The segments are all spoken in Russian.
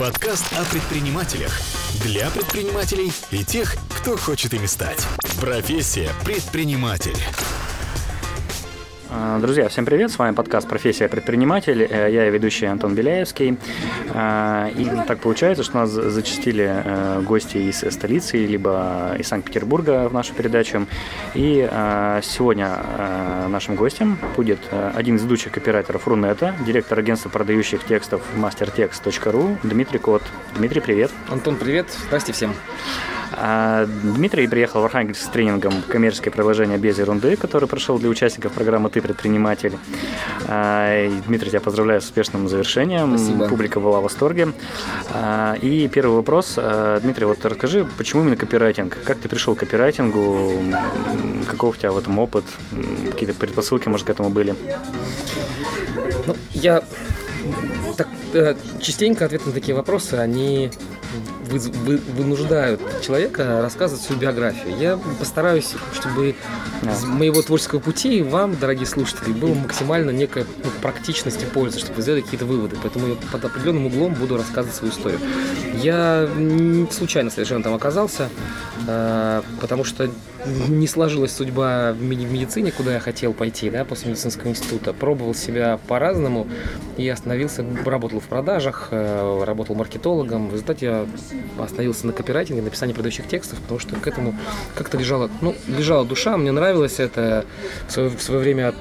Подкаст о предпринимателях. Для предпринимателей и тех, кто хочет ими стать. Профессия предприниматель. А, друзья, всем привет! С вами подкаст «Профессия предприниматель». Э, я ведущий Антон Беляевский. А, и так получается, что нас зачастили э, гости из столицы, либо из Санкт-Петербурга в нашу передачу. И а, сегодня нашим гостем будет э, один из ведущих копирайтеров Рунета, директор агентства продающих текстов mastertext.ru Дмитрий Кот. Дмитрий, привет! Антон, привет! Здрасте всем! А Дмитрий приехал в Архангельск с тренингом «Коммерческое приложение без ерунды», который прошел для участников программы «Ты предприниматель». А, Дмитрий, тебя поздравляю с успешным завершением. Спасибо. Публика была в восторге. А, и первый вопрос. Дмитрий, вот расскажи, почему именно копирайтинг? Как ты пришел к копирайтингу? Каков у тебя в этом опыт? Какие-то предпосылки, может, к этому были? Ну, я так, э, частенько ответы на такие вопросы, они вы, вы, вынуждают человека рассказывать свою биографию. Я постараюсь, чтобы из моего творческого пути вам, дорогие слушатели, было максимально некая ну, практичность и польза, чтобы вы сделали какие-то выводы. Поэтому я под определенным углом буду рассказывать свою историю. Я случайно совершенно там оказался, э, потому что не сложилась судьба в медицине, куда я хотел пойти, да, после медицинского института. Пробовал себя по-разному и остановился, работал в продажах, э, работал маркетологом. В результате я остановился на копирайтинге, написании продающих текстов, потому что к этому как-то лежала, ну, лежала душа, мне нравилось это. В свое, в свое время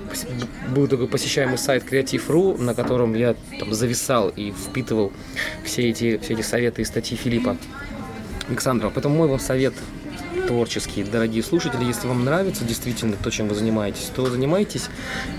был такой посещаемый сайт Creative.ru, на котором я там зависал и впитывал все эти, все эти советы и статьи Филиппа Александрова. Поэтому мой вам совет творческие, дорогие слушатели. Если вам нравится действительно то, чем вы занимаетесь, то занимайтесь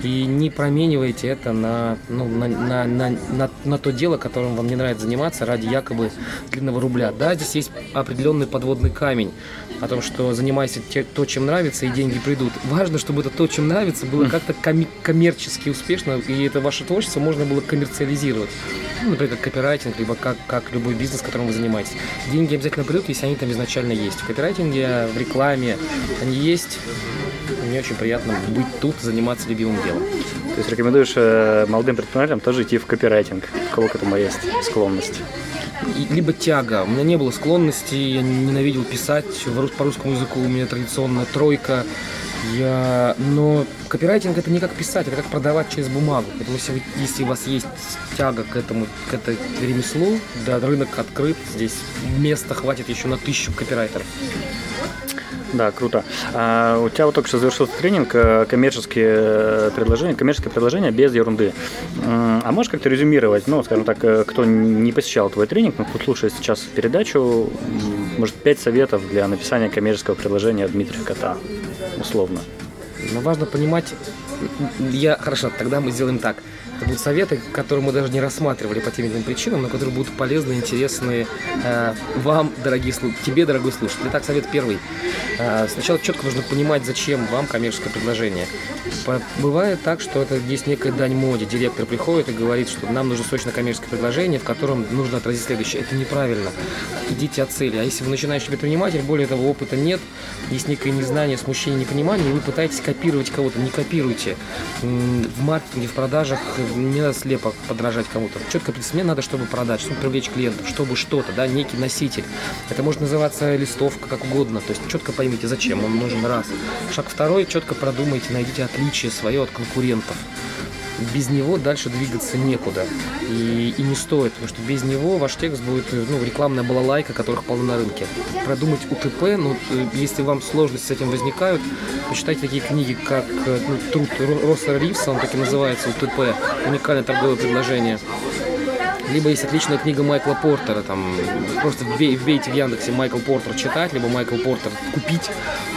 и не променивайте это на, ну, на, на, на, на, на то дело, которым вам не нравится заниматься ради якобы длинного рубля. Да, здесь есть определенный подводный камень о том, что занимайся те, то, чем нравится, и деньги придут. Важно, чтобы это то, чем нравится, было как-то ком- коммерчески успешно, и это ваше творчество можно было коммерциализировать. Ну, например, как копирайтинг, либо как, как любой бизнес, которым вы занимаетесь. Деньги обязательно придут, если они там изначально есть. В копирайтинге в рекламе, они есть. Мне очень приятно быть тут, заниматься любимым делом. То есть рекомендуешь э, молодым предпринимателям тоже идти в копирайтинг? У кого к этому есть склонность? либо тяга. У меня не было склонности, я ненавидел писать. По русскому языку у меня традиционная тройка. Я... Но копирайтинг это не как писать, это как продавать через бумагу. Поэтому если, если у вас есть тяга к этому, к этой ремеслу, да, рынок открыт, здесь места хватит еще на тысячу копирайтеров. Да, круто. А, у тебя вот только что завершился тренинг э, коммерческие э, предложения, коммерческое предложение без ерунды. А можешь как-то резюмировать, ну, скажем так, э, кто не посещал твой тренинг, но кто слушает сейчас передачу, может, пять советов для написания коммерческого предложения Дмитрия Кота, условно? Но важно понимать, я, хорошо, тогда мы сделаем так – это будут советы, которые мы даже не рассматривали по тем или иным причинам, но которые будут полезны, интересны э, вам, дорогие тебе, дорогой слушатель. Итак, совет первый. Э, сначала четко нужно понимать, зачем вам коммерческое предложение. Бывает так, что это есть некая дань моде. Директор приходит и говорит, что нам нужно срочно коммерческое предложение, в котором нужно отразить следующее. Это неправильно. Идите от цели. А если вы начинающий предприниматель, более того, опыта нет, есть некое незнание, смущение, непонимание, и вы пытаетесь копировать кого-то, не копируйте. В маркетинге, в продажах не надо слепо подражать кому-то. Четко мне надо, чтобы продать, чтобы привлечь клиентов, чтобы что-то, да, некий носитель. Это может называться листовка, как угодно. То есть четко поймите, зачем он нужен раз. Шаг второй, четко продумайте, найдите отличие свое от конкурентов без него дальше двигаться некуда. И, и не стоит, потому что без него ваш текст будет ну, рекламная балалайка, которых полно на рынке. Продумать УТП, ну, э, если вам сложности с этим возникают, почитайте такие книги, как э, ну, труд Росса Ривса, он так и называется, УТП, уникальное торговое предложение. Либо есть отличная книга Майкла Портера, там просто вбейте в Яндексе Майкл Портер читать, либо Майкл Портер купить.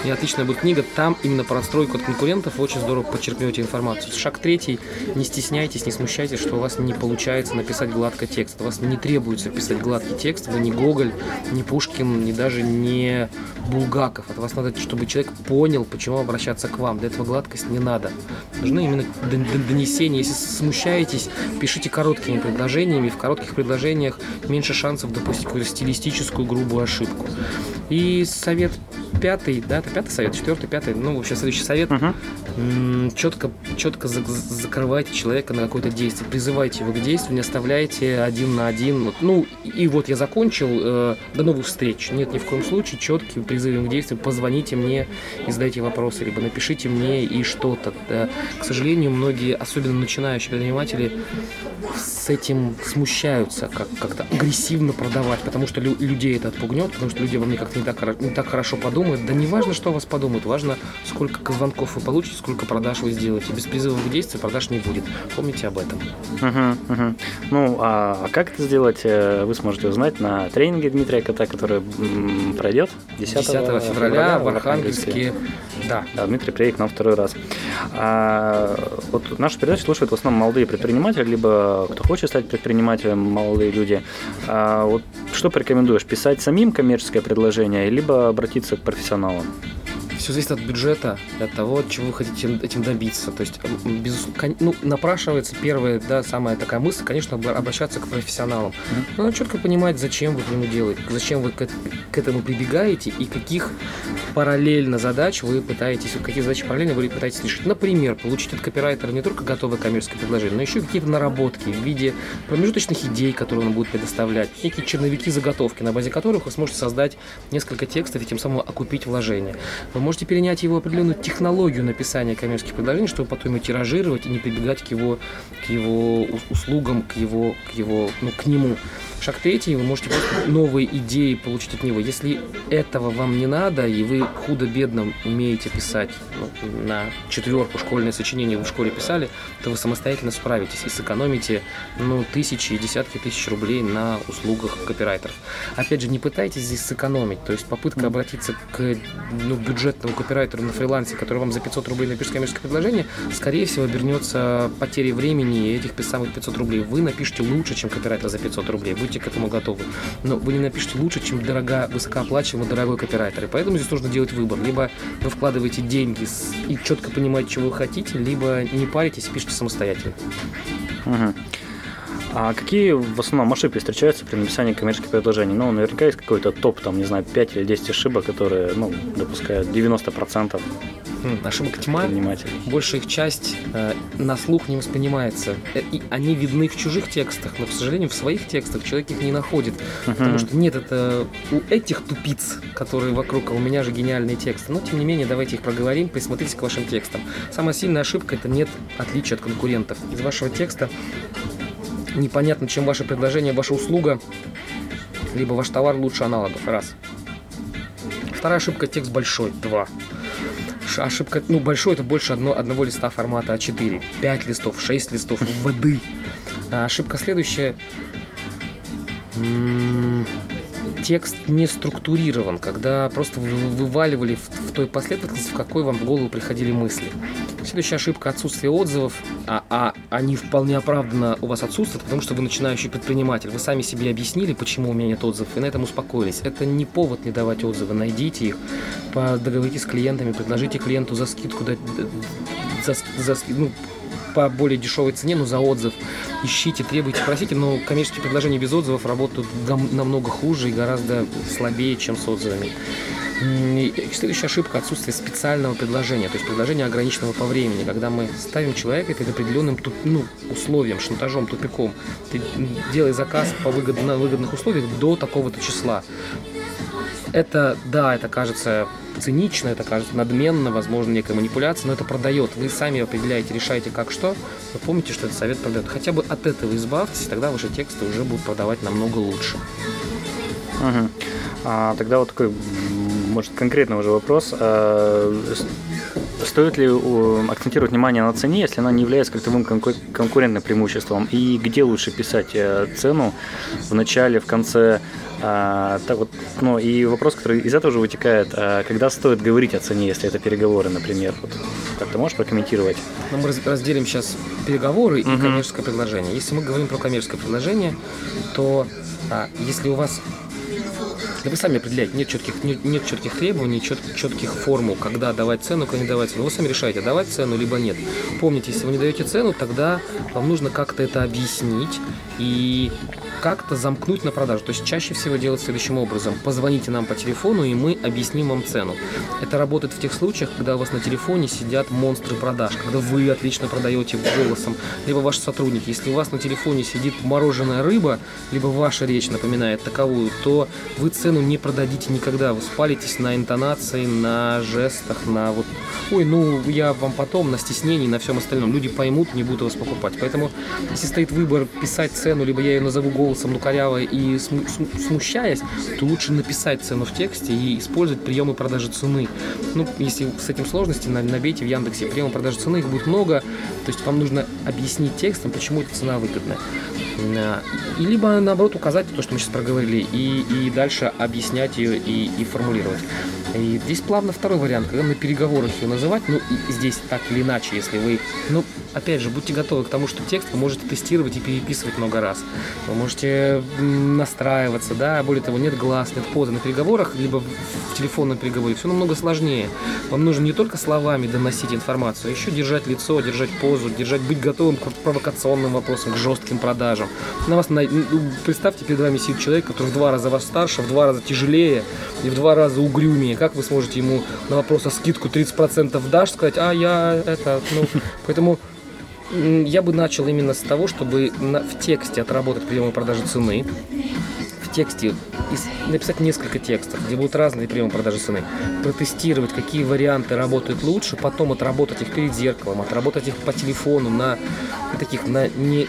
И отличная будет книга. Там именно про отстройку от конкурентов очень здорово подчеркнете информацию. Шаг третий. Не стесняйтесь, не смущайтесь, что у вас не получается написать гладко текст. У вас не требуется писать гладкий текст. Вы не Гоголь, не Пушкин, не даже не Булгаков. От вас надо, чтобы человек понял, почему обращаться к вам. Для этого гладкость не надо. Нужны именно донесения. Если смущаетесь, пишите короткими предложениями, в коротких предложениях меньше шансов допустить какую-то стилистическую грубую ошибку. И совет пятый, да, это пятый совет, четвертый, пятый, ну, вообще следующий совет. Мгм. Четко, четко за- за- закрывайте человека на какое-то действие, призывайте его к действию, не оставляйте один на один. Вот, Ну, и вот я закончил, э, до новых встреч. Нет, ни в коем случае, четкий призыв к действию, позвоните мне и задайте вопросы, либо напишите мне и что-то. Да. К сожалению, многие, особенно начинающие предприниматели, с этим смущаются, как- как-то агрессивно продавать, потому что лю- людей это отпугнет, потому что люди во мне как-то не так, не так хорошо подумают. Да не важно, что вас подумают, важно, сколько звонков вы получите, сколько продаж вы сделаете. Без призыва к действию продаж не будет. Помните об этом. Мгм, мгм. Ну, а как это сделать, э, вы сможете узнать на тренинге Дмитрия Кота, который пройдет 10, 10 февраля в Архангельске. Да. Да, Дмитрий приедет к нам второй раз. А, вот нашу передачу слушают в основном молодые предприниматели, либо кто хочет стать предпринимателем, молодые люди. А, вот что порекомендуешь? Писать самим коммерческое предложение, либо обратиться к профессионалам? Все зависит от бюджета, от того, чего вы хотите этим добиться. То есть, кон- ну, напрашивается первая, да, самая такая мысль, конечно, об- обращаться к профессионалам. Но надо четко понимать, зачем вы нему делаете, зачем вы к, к этому прибегаете и каких параллельно задач вы пытаетесь, какие задачи параллельно вы пытаетесь решить. Например, получить от копирайтера не только готовое коммерческое предложение, но еще какие-то наработки в виде промежуточных идей, которые он будет предоставлять, некие черновики заготовки, на базе которых вы сможете создать несколько текстов и тем самым окупить вложения. Вы можете перенять его определенную технологию написания коммерческих предложений, чтобы потом ее тиражировать и не прибегать к его, к его ус- услугам, к его, к его, ну, к нему. Шаг третий, вы можете просто новые идеи получить от него. Если этого вам не надо, и вы худо-бедно умеете писать ну, на четверку школьное сочинение вы в школе писали, то вы самостоятельно справитесь и сэкономите ну, тысячи и десятки тысяч рублей на услугах копирайтеров. Опять же, не пытайтесь здесь сэкономить. То есть попытка обратиться к ну, бюджетному копирайтеру на фрилансе, который вам за 500 рублей напишет коммерческое предложение, скорее всего, обернется потерей времени и этих самых 500 рублей. Вы напишите лучше, чем копирайтер за 500 рублей. Будьте к этому готовы. Но вы не напишите лучше, чем дорого, высокооплачиваемый дорогой копирайтер. И поэтому здесь нужно делать выбор. Либо вы вкладываете деньги и четко понимаете, чего вы хотите, либо не паритесь и пишите самостоятельно. Мгм. А какие в основном ошибки встречаются при написании коммерческих предложений? Ну, наверняка есть какой-то топ, там, не знаю, 5 или 10 ошибок, которые, ну, допускают 90% М, Ошибок тьма. Большая их часть э, на слух не воспринимается. Э, и они видны в чужих текстах, но, к сожалению, в своих текстах человек их не находит. Потому Мгм. что нет, это у этих тупиц, которые вокруг, а у меня же гениальные тексты. Но, тем не менее, давайте их проговорим, присмотритесь к вашим текстам. Самая сильная ошибка – это нет отличия от конкурентов. Из вашего текста непонятно, чем ваше предложение, ваша услуга, либо ваш товар лучше аналогов. Раз. Вторая ошибка – текст большой. Два. Ошибка, ну, большой это больше одно, одного листа формата А4. 5 листов, 6 листов, воды. А ошибка следующая. М, Текст не структурирован, когда просто вы вываливали в, в той последовательности, в какой вам в голову приходили мысли. Следующая ошибка – отсутствие отзывов, а, а они вполне оправданно у вас отсутствуют, потому что вы начинающий предприниматель. Вы сами себе объяснили, почему у меня нет отзывов, и на этом успокоились. Это не повод не давать отзывы. Найдите их, договоритесь с клиентами, предложите клиенту за скидку, дать- за, за ну, по более дешевой цене, но за отзыв. Ищите, требуйте, просите, но коммерческие предложения без отзывов работают намного хуже и гораздо слабее, чем с отзывами. И Следующая ошибка – отсутствие специального предложения, то есть предложения ограниченного по времени, когда мы ставим человека перед определенным туп- ну, условием, шантажом, тупиком. Ты делай заказ по выгод- на выгодных условиях до такого-то числа. Это, да, это кажется цинично, это кажется надменно, возможно, некая манипуляция, но это продает. Вы сами определяете, решаете как что, но помните, что этот совет продает. Хотя бы от этого избавьтесь, тогда ваши тексты уже будут продавать намного лучше. Мгм. А, тогда вот такой, может, конкретный уже вопрос. А, Стоит ли акцентировать внимание на цене, если она не является конку- конкурентным преимуществом? И где лучше писать э, цену в начале, в конце? А, так вот, ну и вопрос, который из этого же вытекает, а, когда стоит говорить о цене, если это переговоры, например? Вот, как ты можешь прокомментировать? Но мы раз- разделим сейчас переговоры и Мгм. коммерческое предложение. Если мы говорим про коммерческое предложение, то а, если у вас да вы сами определяете, нет четких, нет, нет четких требований, чет, четких формул, когда давать цену, когда не давать цену. Вы сами решаете, давать цену либо нет. Помните, если вы не даете цену, тогда вам нужно как-то это объяснить и как-то замкнуть на продажу. То есть чаще всего делать следующим образом. Позвоните нам по телефону, и мы объясним вам цену. Это работает в тех случаях, когда у вас на телефоне сидят монстры продаж, когда вы отлично продаете голосом, либо ваш сотрудник. Если у вас на телефоне сидит мороженая рыба, либо ваша речь напоминает таковую, то вы цену не продадите никогда. Вы спалитесь на интонации, на жестах, на вот ой, ну я вам потом, на стеснении, на всем остальном. Люди поймут, не будут вас покупать. Поэтому, если стоит выбор писать цену, либо я ее назову голосом, ну, коряво и смущаясь, то лучше написать цену в тексте и использовать приемы продажи цены. Ну, если с этим сложности, набейте в Яндексе приемы продажи цены, их будет много. То есть вам нужно объяснить текстом, почему эта цена выгодная. Э, и либо наоборот указать то, что мы сейчас проговорили, и, и дальше объяснять ее и, и формулировать. И здесь плавно второй вариант, когда на переговорах ее называть, ну и здесь так или иначе, если вы, ну опять же, будьте готовы к тому, что текст вы можете тестировать и переписывать много раз. Вы можете настраиваться, да, более того, нет глаз, нет позы. На переговорах, либо в телефонном переговоре все намного сложнее. Вам нужно не только словами доносить информацию, а еще держать лицо, держать позу, держать, быть готовым к провокационным вопросам, к жестким продажам. На вас, ну, представьте, перед вами сидит человек, который в два раза вас старше, в два раза тяжелее и в два раза угрюмее. Как вы сможете ему на вопрос о скидку 30% дашь, сказать, а я это, ну, поэтому я бы начал именно с того, чтобы в тексте отработать приемы продажи цены, тексте написать несколько текстов, где будут разные приемы продажи цены, протестировать, какие варианты работают лучше, потом отработать их перед зеркалом, отработать их по телефону на таких на не,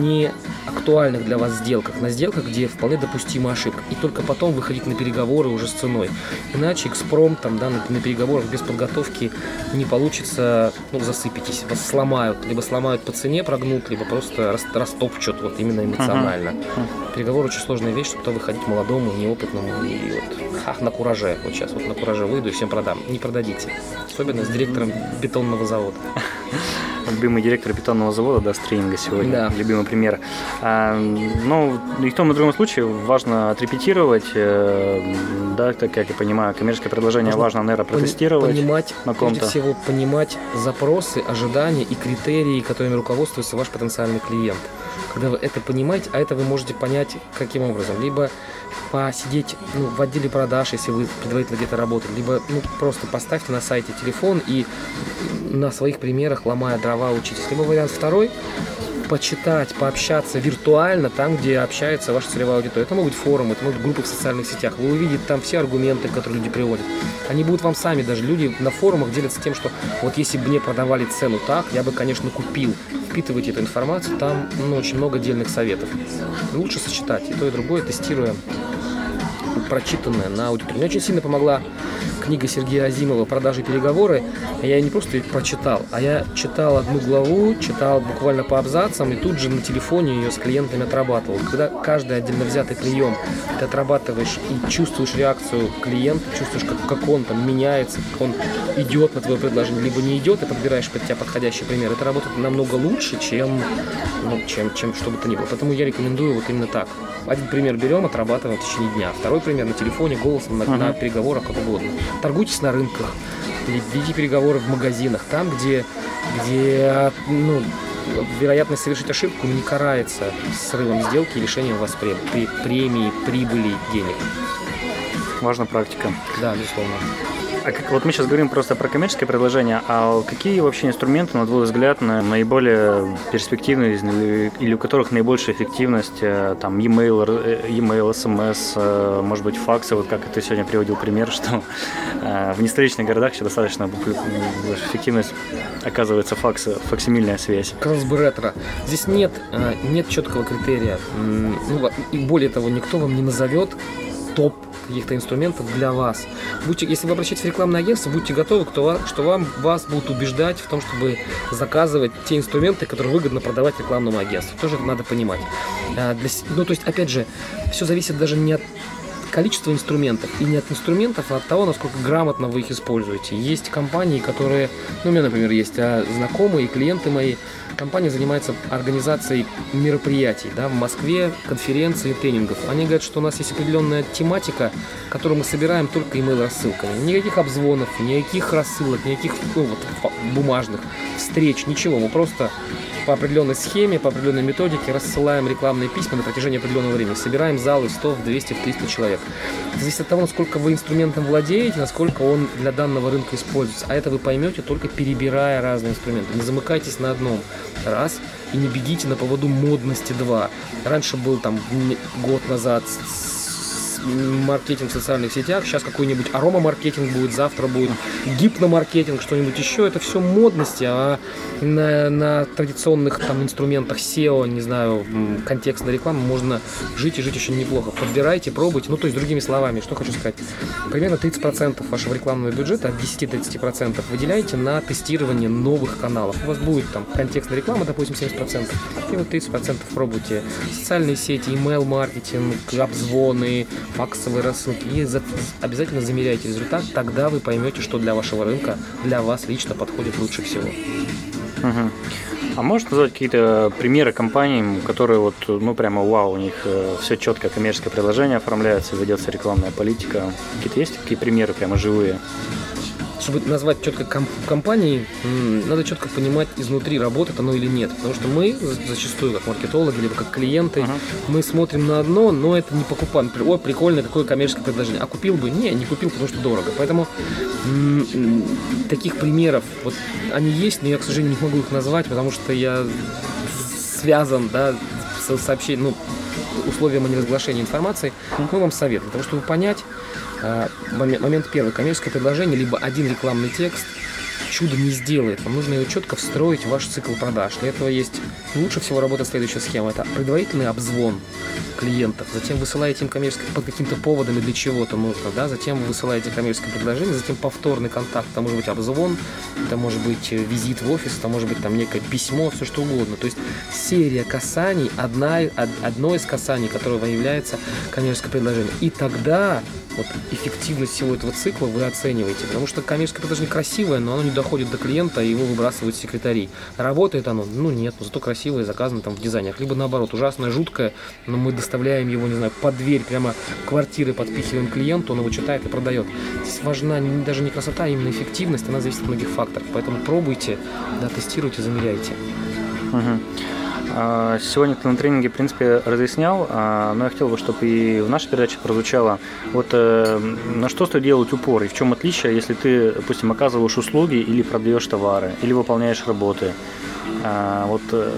не актуальных для вас сделках, на сделках, где вполне допустима ошибка. И только потом выходить на переговоры уже с ценой. Иначе экспромтом, да, на, на переговорах без подготовки не получится, ну, засыпитесь, вас сломают. Либо сломают по цене, прогнут, либо просто растопчут вот именно эмоционально. Uh-huh. Переговор очень сложная вещь, чтобы выходить молодому, неопытному и вот ха, на кураже. Вот сейчас вот на кураже выйду и всем продам. Не продадите. Особенно с директором бетонного завода. Любимый директор бетонного завода, да, стринга сегодня. Да. Любимый пример. А, ну, и в том и в другом случае важно отрепетировать, э, да, так как я понимаю, коммерческое предложение важно, важно наверное, протестировать. Понимать, на прежде всего, понимать запросы, ожидания и критерии, которыми руководствуется ваш потенциальный клиент когда вы это понимаете, а это вы можете понять каким образом. Либо посидеть ну, в отделе продаж, если вы предварительно где-то работали, либо ну, просто поставьте на сайте телефон и на своих примерах, ломая дрова, учитесь. Либо вариант второй, почитать, пообщаться виртуально там, где общается ваша целевая аудитория. Это могут быть форумы, это могут быть группы в социальных сетях. Вы увидите там все аргументы, которые люди приводят. Они будут вам сами, даже люди на форумах делятся тем, что вот если бы мне продавали цену так, я бы, конечно, купил. Впитывайте эту информацию, там ну, очень много отдельных советов. Лучше сочетать и то, и другое, тестируя прочитанное на аудиторию. Мне очень сильно помогла книга Сергея Азимова «Продажи и переговоры». Я не просто прочитал, а я читал одну главу, читал буквально по абзацам и тут же на телефоне ее с клиентами отрабатывал. Когда каждый отдельно взятый прием ты отрабатываешь и чувствуешь реакцию клиента, чувствуешь, как, как он там меняется, как он идет на твое предложение, либо не идет, и подбираешь под тебя подходящий пример. Это работает намного лучше, чем, ну, чем, чем что бы то ни было. Поэтому я рекомендую вот именно так. Один пример берем, отрабатываем в течение дня. Второй пример на телефоне, голосом, на, uh-huh. на переговорах, как угодно. Торгуйтесь на рынках, ведите переговоры в магазинах, там, где, где ну, вероятность совершить ошибку не карается срывом сделки и лишением вас премии, прибыли, денег. Важна практика. Да, безусловно. А как, вот мы сейчас говорим просто про коммерческое предложение, а какие вообще инструменты, на твой взгляд, наиболее перспективные или у которых наибольшая эффективность, э, там, e-mail, э, e-mail, SMS, э, может быть, факсы, вот как ты сегодня приводил пример, что в нестоличных городах еще достаточно эффективность оказывается факс, факсимильная связь. Казалось бы, ретро. Здесь нет, нет четкого критерия. Ну, и более того, никто вам не назовет топ каких-то инструментов для вас. Будьте, если вы обращаетесь в рекламное агентство, будьте готовы, кто, что вам, вас будут убеждать в том, чтобы заказывать те инструменты, которые выгодно продавать рекламному агентству. Тоже это надо понимать. А, для, ну, то есть, опять же, все зависит даже не от количества инструментов и не от инструментов, а от того, насколько грамотно вы их используете. Есть компании, которые, ну, у меня, например, есть а, знакомые клиенты мои, компания занимается организацией мероприятий да, в Москве, конференций тренингов. Они говорят, что у нас есть определенная тематика, которую мы собираем только email-рассылками. Никаких обзвонов, никаких рассылок, никаких ну, вот, бумажных встреч, ничего. Мы просто по определенной схеме, по определенной методике рассылаем рекламные письма на протяжении определенного времени. Собираем залы 100, 200, 300 человек. Это зависит от того, насколько вы инструментом владеете, насколько он для данного рынка используется. А это вы поймете только перебирая разные инструменты. Не замыкайтесь на одном. Раз. И не бегите на поводу модности два. Раньше был там год назад маркетинг в социальных сетях, сейчас какой-нибудь арома-маркетинг будет, завтра будет гипномаркетинг, что-нибудь еще. Это все модности, а на, на традиционных там инструментах SEO, не знаю, контекстной рекламы можно жить и жить очень неплохо. Подбирайте, пробуйте. Ну, то есть, другими словами, что хочу сказать. Примерно 30% вашего рекламного бюджета, от 10-30% выделяйте на тестирование новых каналов. У вас будет там контекстная реклама, допустим, 70%. И вот 30% пробуйте социальные сети, email-маркетинг, обзвоны, факсовые рассылки. И за, обязательно замеряйте результат, тогда вы поймете, что для вашего рынка, для вас лично подходит лучше всего. Угу. А можешь назвать какие-то примеры компаний, которые вот, ну прямо вау, у них э, все четко, коммерческое предложение оформляется, ведется рекламная политика. Какие-то есть такие примеры прямо живые? Чтобы назвать четко комп- компании, надо четко понимать изнутри, работает оно или нет. Потому что мы зачастую, как маркетологи, либо как клиенты, uh-huh. мы смотрим на одно, но это не покупаем. Ой, прикольное какое коммерческое предложение. А купил бы? Не, не купил, потому что дорого. Поэтому таких примеров, вот они есть, но я, к сожалению, не могу их назвать, потому что я связан, да, сообщением, ну, условием о неразглашении информации, мы вам советуем, для того, чтобы понять, а, момент первый. Коммерческое предложение, либо один рекламный текст чудо не сделает. Вам нужно его четко встроить в ваш цикл продаж. Для этого есть лучше всего работает следующая схема. Это предварительный обзвон клиентов. Затем высылаете им коммерческое под каким-то поводом для чего-то нужно. Да? Затем вы высылаете коммерческое предложение, затем повторный контакт. Это может быть обзвон, это может быть визит в офис, это может быть там некое письмо, все что угодно. То есть серия касаний, одна, одно из касаний, которое является коммерческое предложение. И тогда вот эффективность всего этого цикла вы оцениваете. Потому что коммерческое предложение красивое, но оно не доходит до клиента, и его выбрасывают секретари. Работает оно? Ну нет, но зато красивое, заказано там в дизайнах. Либо наоборот, ужасное, жуткое, но мы доставляем его, не знаю, под дверь прямо квартиры, подпихиваем клиенту, он его читает и продает. Здесь важна даже не красота, а именно эффективность, она зависит от многих факторов. Поэтому пробуйте, да, тестируйте, замеряйте. Угу. А, сегодня ты на тренинге, в принципе, разъяснял, а, но я хотел бы, чтобы и в нашей передаче прозвучало, вот э, на что стоит делать упор и в чем отличие, если ты, допустим, оказываешь услуги или продаешь товары, или выполняешь работы. А, вот э,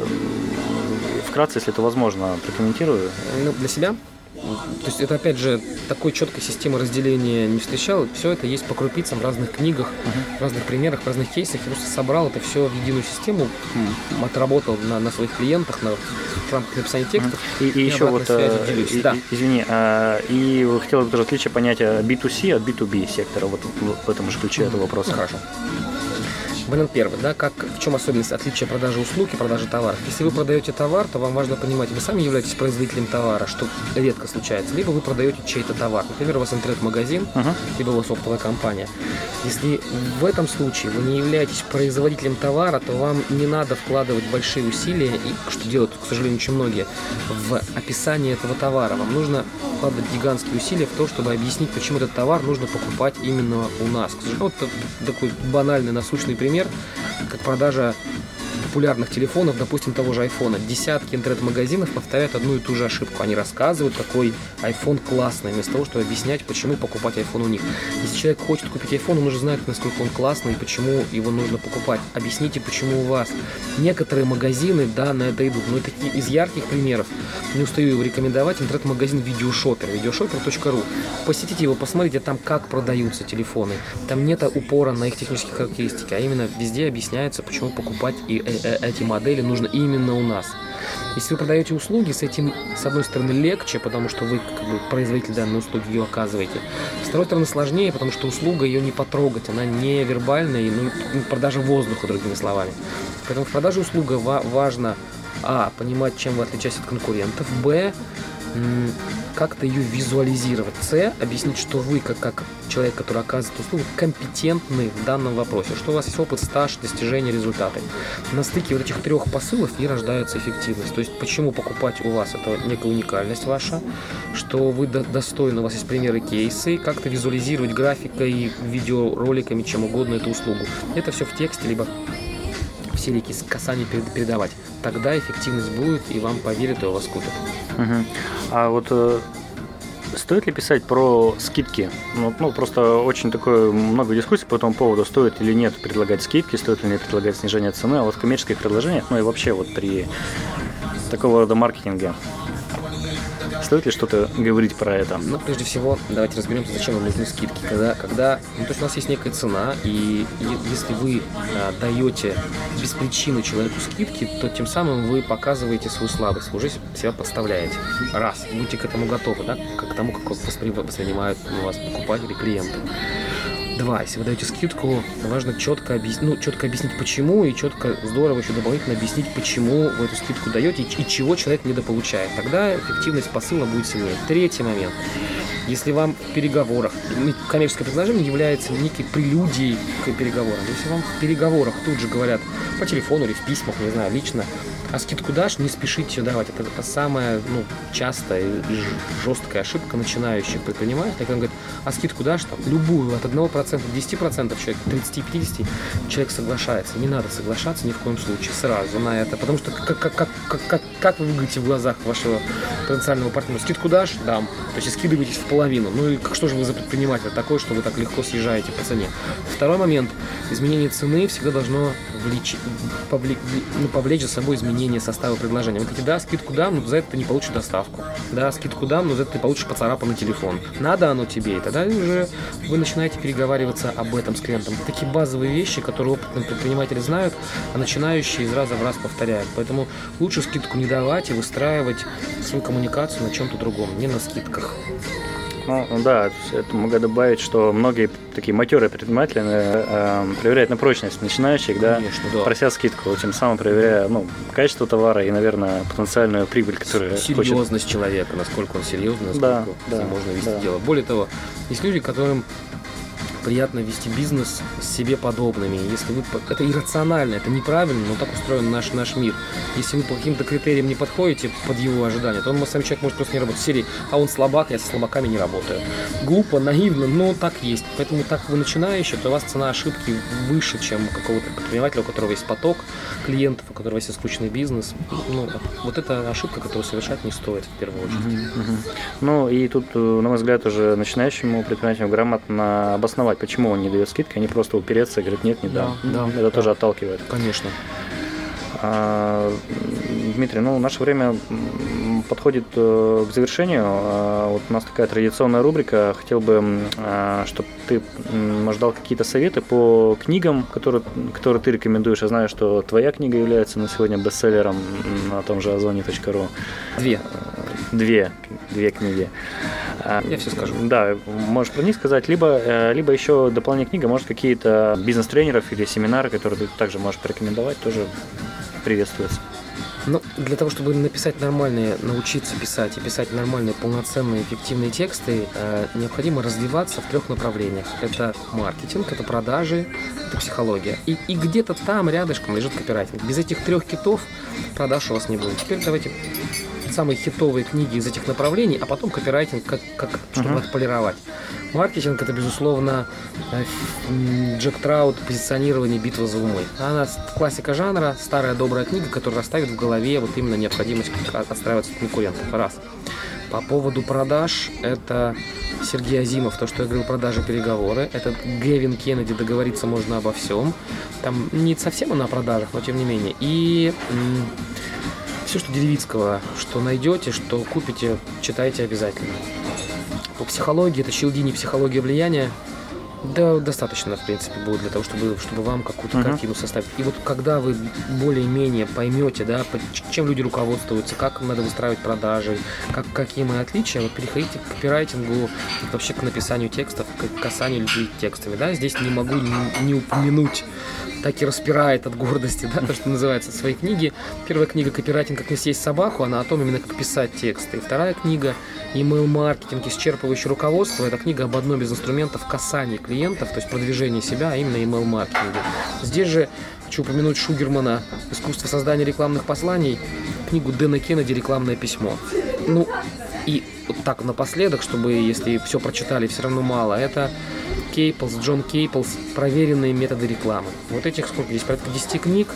вкратце, если это возможно, прокомментирую. Ну, для себя? То есть это опять же такой четкой системы разделения не встречал. Все это есть по крупицам в разных книгах, uh-huh. в разных примерах, в разных кейсах. Я просто собрал это все в единую систему, uh-huh. отработал на, на своих клиентах, на, в рамках написания текстов. Uh-huh. И, и, и еще вот, э, и, да. извини, э, и хотел бы тоже отличие понятия B2C от B2B сектора, вот в, в этом же ключе uh-huh. этого вопроса. Хорошо. Момент первый, да, как, в чем особенность отличия продажи услуг и продажи товаров. Если вы продаете товар, то вам важно понимать, вы сами являетесь производителем товара, что редко случается, либо вы продаете чей-то товар. Например, у вас интернет-магазин, uh-huh. либо у вас оптовая компания. Если в этом случае вы не являетесь производителем товара, то вам не надо вкладывать большие усилия, и что делают, к сожалению, очень многие, в описание этого товара. Вам нужно вкладывать гигантские усилия в то, чтобы объяснить, почему этот товар нужно покупать именно у нас. Вот такой банальный, насущный пример пример, как продажа популярных телефонов, допустим, того же айфона. Десятки интернет-магазинов повторяют одну и ту же ошибку. Они рассказывают, какой iPhone классный, вместо того, чтобы объяснять, почему покупать iPhone у них. Если человек хочет купить iPhone, он уже знает, насколько он классный и почему его нужно покупать. Объясните, почему у вас. Некоторые магазины, да, на это идут. Но это из ярких примеров. Не устаю его рекомендовать. Интернет-магазин Видеошопер, видеошопер.ру. Посетите его, посмотрите там, как продаются телефоны. Там нет упора на их технические характеристики, а именно везде объясняется, почему покупать и Э, эти модели нужно именно у нас. Если вы продаете услуги, с этим, с одной стороны, легче, потому что вы, как бы, производитель данной услуги, ее оказываете. С второй стороны, сложнее, потому что услуга ее не потрогать, она не вербальная, ну, продажа воздуха, другими словами. Поэтому в продаже услуга важно, а, понимать, чем вы отличаетесь от конкурентов, б, как-то ее визуализировать. С. Объяснить, что вы, как, как человек, который оказывает услугу, компетентны в данном вопросе, что у вас есть опыт, стаж, достижения, результаты. На стыке вот этих трех посылов и рождается эффективность. То есть, почему покупать у вас, это некая уникальность ваша, что вы достойны, у вас есть примеры, кейсы, как-то визуализировать графикой, видеороликами, чем угодно эту услугу. Это все в тексте, либо все реки с касанием передавать. Тогда эффективность будет, и вам поверят, и у вас купят. Угу. А вот э, стоит ли писать про скидки? Ну, ну, просто очень такое много дискуссий по этому поводу, стоит или нет предлагать скидки, стоит ли нет предлагать снижение цены, а вот в коммерческих предложениях, ну и вообще вот при такого рода маркетинге Стоит ли что-то говорить про это? Ну, прежде всего, давайте разберемся, зачем нам нужны скидки. Когда, когда ну, то есть у нас есть некая цена, и если вы а, даете без причины человеку скидки, то тем самым вы показываете свою слабость, уже себя подставляете. Раз, будьте к этому готовы, да, к тому, как воспринимают вас покупатели, клиенты. Два, если вы даете скидку, важно четко, объяс... ну, четко объяснить, почему, и четко, здорово еще дополнительно объяснить, почему вы эту скидку даете и, чего человек недополучает. Тогда эффективность посыла будет сильнее. Третий момент. Если вам в переговорах, коммерческое предложение является некой прелюдией к переговорам. Если вам в переговорах тут же говорят по телефону или в письмах, не знаю, лично, а скидку дашь, не спешите ее давать. Это, это самая ну, частая и жесткая ошибка начинающих предпринимателей. Когда он говорит, а скидку дашь, там, любую, от 1%, 10% человек, 30-50, человек соглашается. Не надо соглашаться ни в коем случае сразу на это. Потому что как, как, как, как, как вы выглядите в глазах вашего потенциального партнера? Скидку дашь? Дам. То есть скидываетесь в половину. Ну и как, что же вы за предприниматель такой, что вы так легко съезжаете по цене? Второй момент. Изменение цены всегда должно влечь, повлечь, ну, повлечь за собой изменение изменение состава предложения. Вы говорите, да, скидку дам, но за это ты не получишь доставку. Да, скидку дам, но за это ты получишь поцарапанный телефон. Надо оно тебе, и тогда уже вы начинаете переговариваться об этом с клиентом. Это такие базовые вещи, которые опытные предприниматели знают, а начинающие из раза в раз повторяют. Поэтому лучше скидку не давать и выстраивать свою коммуникацию на чем-то другом, не на скидках. Ну да, это могу добавить, что многие такие матерые предприниматели э, э, проверяют на прочность начинающих, да, Конечно, да. прося скидку, тем самым проверяя ну, качество товара и, наверное, потенциальную прибыль, которую Серьезность хочет... человека, насколько он серьезный, насколько да, да, можно вести да. дело. Более того, есть люди, которым приятно вести бизнес с себе подобными. Если вы это иррационально, это неправильно, но так устроен наш наш мир. Если вы по каким-то критериям не подходите под его ожидания, то он сам человек может просто не работать в серии, а он слабак, я со слабаками не работаю. Глупо, наивно, но так есть. Поэтому так вы начинающий, то у вас цена ошибки выше, чем у какого-то предпринимателя, у которого есть поток клиентов, у которого есть скучный бизнес. Ну, вот это ошибка, которую совершать не стоит в первую очередь. Ну и тут, э, на мой взгляд, уже начинающему предпринимателю грамотно обосновать понимать, почему он не дает скидки, а не просто упереться и говорит, нет, не дам. Да, Это да, тоже да. отталкивает. Конечно. А, Дмитрий, ну, наше время подходит э, к завершению. А, вот у нас такая традиционная рубрика. Хотел бы, а, чтобы ты, может, дал какие-то советы по книгам, которые, которые ты рекомендуешь. Я знаю, что твоя книга является на сегодня бестселлером на том же озоне.ру. Две. Две, две книги. Я все скажу. Да, можешь про них сказать. Либо, э, либо еще дополнение книга, может, какие-то бизнес-тренеров или семинары, которые ты также можешь порекомендовать, тоже приветствуется. Ну, для того, чтобы написать нормальные, научиться писать и писать нормальные, полноценные, эффективные тексты, э, необходимо развиваться в трех направлениях. Это маркетинг, это продажи, это психология. И, и где-то там рядышком лежит копирайтинг. Без этих трех китов продаж у вас не будет. Теперь давайте самые хитовые книги из этих направлений, а потом копирайтинг, как, как, чтобы uh-huh. отполировать. Маркетинг это, безусловно, э, Джек Траут, позиционирование, битва за умы. Она классика жанра, старая добрая книга, которая оставит в голове вот именно необходимость отстраиваться от конкурентов. Раз. По поводу продаж, это Сергей Азимов, то, что я говорил, продажи, переговоры. Это Гевин Кеннеди, договориться можно обо всем. Там не совсем он о продажах, но тем не менее. И все, что Деревицкого, что найдете, что купите, читайте обязательно. По психологии, это Щелдини «Психология влияния», да, достаточно, в принципе, будет для того, чтобы, чтобы вам какую-то uh-huh. картину составить. И вот когда вы более-менее поймете, да, чем люди руководствуются, как надо выстраивать продажи, как, какие мои отличия, вот переходите к копирайтингу, вообще к написанию текстов, к касанию людей текстами, да, здесь не могу не, не упомянуть так и распирает от гордости, да, то, что называется, своей книги. Первая книга «Копирайтинг. Как не съесть собаку», она о том именно, как писать тексты. И вторая книга «Email-маркетинг. Исчерпывающее руководство» — это книга об одном из инструментов касания клиентов, то есть продвижения себя, а именно email-маркетинге. Здесь же хочу упомянуть Шугермана «Искусство создания рекламных посланий», книгу Дэна Кеннеди «Рекламное письмо». Ну, и вот так напоследок, чтобы, если все прочитали, все равно мало, это Кейплс, Джон Кейплс «Проверенные методы рекламы». Вот этих сколько здесь? Порядка 10 книг.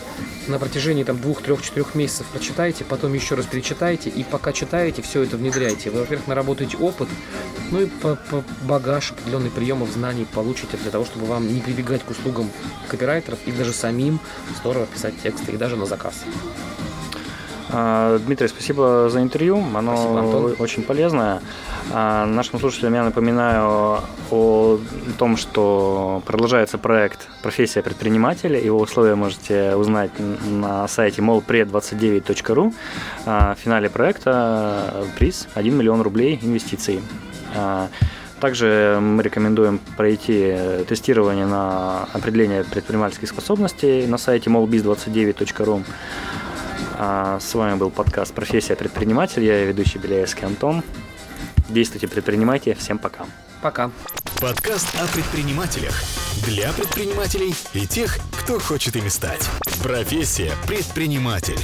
На протяжении там двух, трех, четырех месяцев прочитайте, потом еще раз перечитайте, и пока читаете, все это внедряйте. Вы, во-первых, наработаете опыт, ну и по, по багаж определенный приемов знаний получите для того, чтобы вам не прибегать к услугам копирайтеров и даже самим здорово писать тексты и даже на заказ. А, Дмитрий, спасибо за интервью. Оно Спасибо, Антон. очень полезное. А, Нашим слушателям я напоминаю о том, что продолжается проект «Профессия предпринимателя». Его условия можете узнать на сайте molpred29.ru. А, В финале проекта приз 1 миллион рублей инвестиций. Также мы рекомендуем пройти тестирование на определение предпринимательских способностей на сайте molbiz29.ru. А, С вами был подкаст «Профессия предприниматель». Я ведущий Беляевский Антон. Действуйте, предпринимайте. Всем пока. Пока. Подкаст о предпринимателях. Для предпринимателей и тех, кто хочет ими стать. Профессия предприниматель.